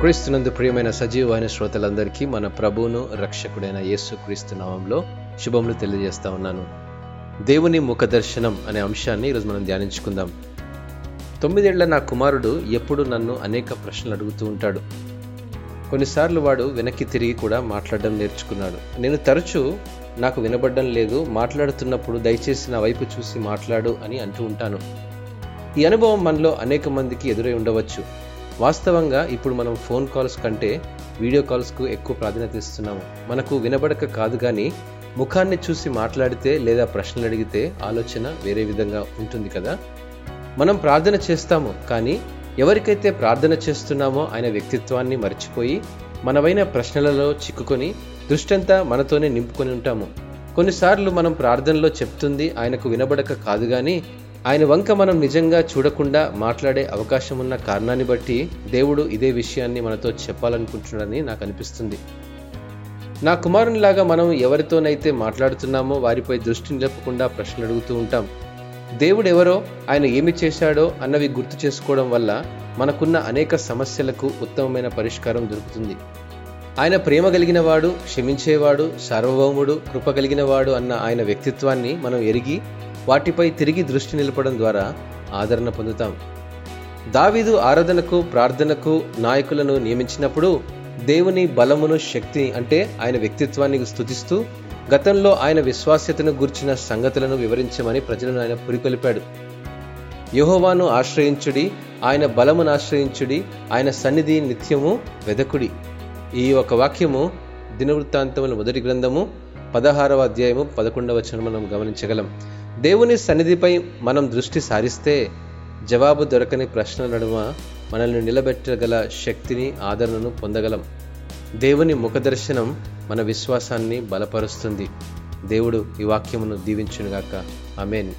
క్రీస్తునందు ప్రియమైన సజీవమైన శ్రోతలందరికీ మన ప్రభువును రక్షకుడైన యేసు క్రీస్తు నామంలో శుభములు తెలియజేస్తా ఉన్నాను. దేవుని ముఖ దర్శనం అనే అంశాన్ని ఈరోజు మనం ధ్యానించుకుందాం. తొమ్మిదేళ్ళ నా కుమారుడు ఎప్పుడు నన్ను అనేక ప్రశ్నలు అడుగుతూ ఉంటాడు. కొన్నిసార్లు వాడు వెనక్కి తిరిగి కూడా మాట్లాడడం నేర్చుకున్నాడు. నేను తరచూ నాకు వినబడడం లేదు మాట్లాడుతున్నప్పుడు దయచేసి నా వైపు చూసి మాట్లాడు అని అంటూ ఉంటాను. ఈ అనుభవం మనలో అనేక మందికి ఎదురై ఉండవచ్చు. వాస్తవంగా ఇప్పుడు మనం ఫోన్ కాల్స్ కంటే వీడియో కాల్స్కు ఎక్కువ ప్రాధాన్యత ఇస్తున్నాము. మనకు వినబడక కాదు కానీ ముఖాన్ని చూసి మాట్లాడితే లేదా ప్రశ్నలు అడిగితే ఆలోచన వేరే విధంగా ఉంటుంది కదా. మనం ప్రార్థన చేస్తాము కానీ ఎవరికైతే ప్రార్థన చేస్తున్నామో ఆయన వ్యక్తిత్వాన్ని మర్చిపోయి మనవైన ప్రశ్నలలో చిక్కుకొని దృష్టంతా మనతోనే నింపుకొని ఉంటాము. కొన్నిసార్లు మనం ప్రార్థనలో చెప్తుంది ఆయనకు వినబడక కాదు కానీ ఆయన వంక మనం నిజంగా చూడకుండా మాట్లాడే అవకాశం ఉన్న కారణాన్ని బట్టి దేవుడు ఇదే విషయాన్ని మనతో చెప్పాలనుకుంటున్నాడని నాకు అనిపిస్తుంది. నా కుమారునిలాగా మనం ఎవరితోనైతే మాట్లాడుతున్నామో వారిపై దృష్టి నిలపకుండా ప్రశ్నలు అడుగుతూ ఉంటాం. దేవుడు ఎవరో ఆయన ఏమి చేశాడో అన్నవి గుర్తు చేసుకోవడం వల్ల మనకున్న అనేక సమస్యలకు ఉత్తమమైన పరిష్కారం దొరుకుతుంది. ఆయన ప్రేమ కలిగిన వాడు క్షమించేవాడు సార్వభౌముడు కృప కలిగిన వాడు అన్న ఆయన వ్యక్తిత్వాన్ని మనం ఎరిగి వాటిపై తిరిగి దృష్టి నిలపడం ద్వారా ఆదరణ పొందుతాం. దావీదు ఆరాధనకు ప్రార్థనకు నాయకులను నియమించినప్పుడు దేవుని బలమును శక్తి అంటే ఆయన వ్యక్తిత్వాన్ని స్తుతిస్తూ గతంలో ఆయన విశ్వాస్యతను గూర్చిన సంగతులను వివరించమని ప్రజలను ఆయన పురికొలిపాడు. యహోవాను ఆశ్రయించుడి ఆయన బలమును ఆశ్రయించుడి ఆయన సన్నిధి నిత్యము వెదకుడి. ఈ ఒక వాక్యము దినవృత్తాంతముల మొదటి గ్రంథము పదహారవ అధ్యాయము పదకొండవ వచనం మనం గమనించగలం. దేవుని సన్నిధిపై మనం దృష్టి సారిస్తే జవాబు దొరకని ప్రశ్నల నడుమ మనల్ని నిలబెట్టగల శక్తిని ఆదరణను పొందగలం. దేవుని ముఖదర్శనం మన విశ్వాసాన్ని బలపరుస్తుంది. దేవుడు ఈ వాక్యమును దీవించునుగాక. అమేన్